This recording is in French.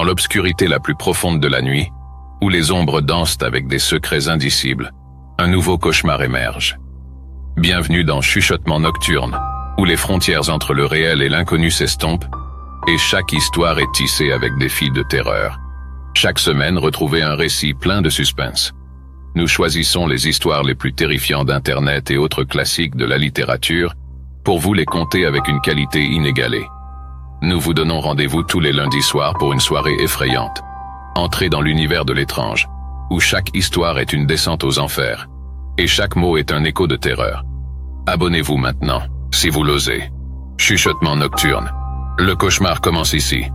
dans l'obscurité la plus profonde de la nuit, où les ombres dansent avec des secrets indicibles, un nouveau cauchemar émerge. Bienvenue dans Chuchotement nocturne, où les frontières entre le réel et l'inconnu s'estompent, et chaque histoire est tissée avec des fils de terreur. Chaque semaine, retrouvez un récit plein de suspense. Nous choisissons les histoires les plus terrifiantes d'Internet et autres classiques de la littérature pour vous les conter avec une qualité inégalée. Nous vous donnons rendez-vous tous les lundis soirs pour une soirée effrayante. Entrez dans l'univers de l'étrange, où chaque histoire est une descente aux enfers, et chaque mot est un écho de terreur. Abonnez-vous maintenant, si vous l'osez. Chuchotement nocturne. Le cauchemar commence ici.